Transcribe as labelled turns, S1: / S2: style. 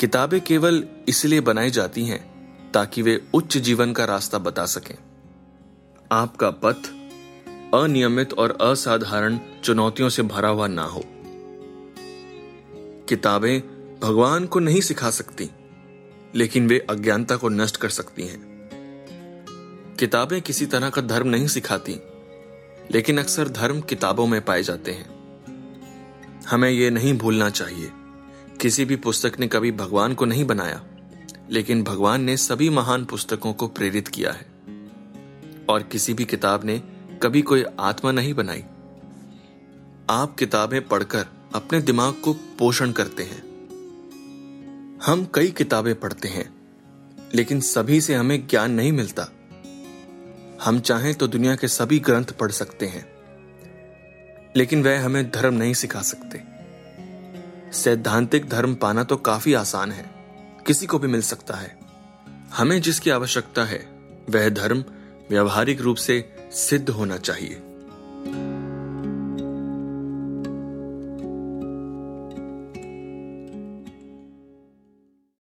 S1: किताबें केवल इसलिए बनाई जाती हैं ताकि वे उच्च जीवन का रास्ता बता सकें। आपका पथ अनियमित और असाधारण चुनौतियों से भरा हुआ ना हो। किताबें भगवान को नहीं सिखा सकती, लेकिन वे अज्ञानता को नष्ट कर सकती हैं। किताबें किसी तरह का धर्म नहीं सिखाती, लेकिन अक्सर धर्म किताबों में पाए जाते हैं। हमें यह नहीं भूलना चाहिए। किसी भी पुस्तक ने कभी भगवान को नहीं बनाया, लेकिन भगवान ने सभी महान पुस्तकों को प्रेरित किया है। और किसी भी किताब ने कभी कोई आत्मा नहीं बनाई। आप किताबें पढ़कर अपने दिमाग को पोषण करते हैं। हम कई किताबें पढ़ते हैं, लेकिन सभी से हमें ज्ञान नहीं मिलता। हम चाहें तो दुनिया के सभी ग्रंथ पढ़ सकते हैं, लेकिन वह हमें धर्म नहीं सिखा सकते। सैद्धांतिक धर्म पाना तो काफ़ी आसान है। किसी को भी मिल सकता है। हमें जिसकी आवश्यकता है, वह धर्म व्यवहारिक रूप से सिद्ध होना चाहिए।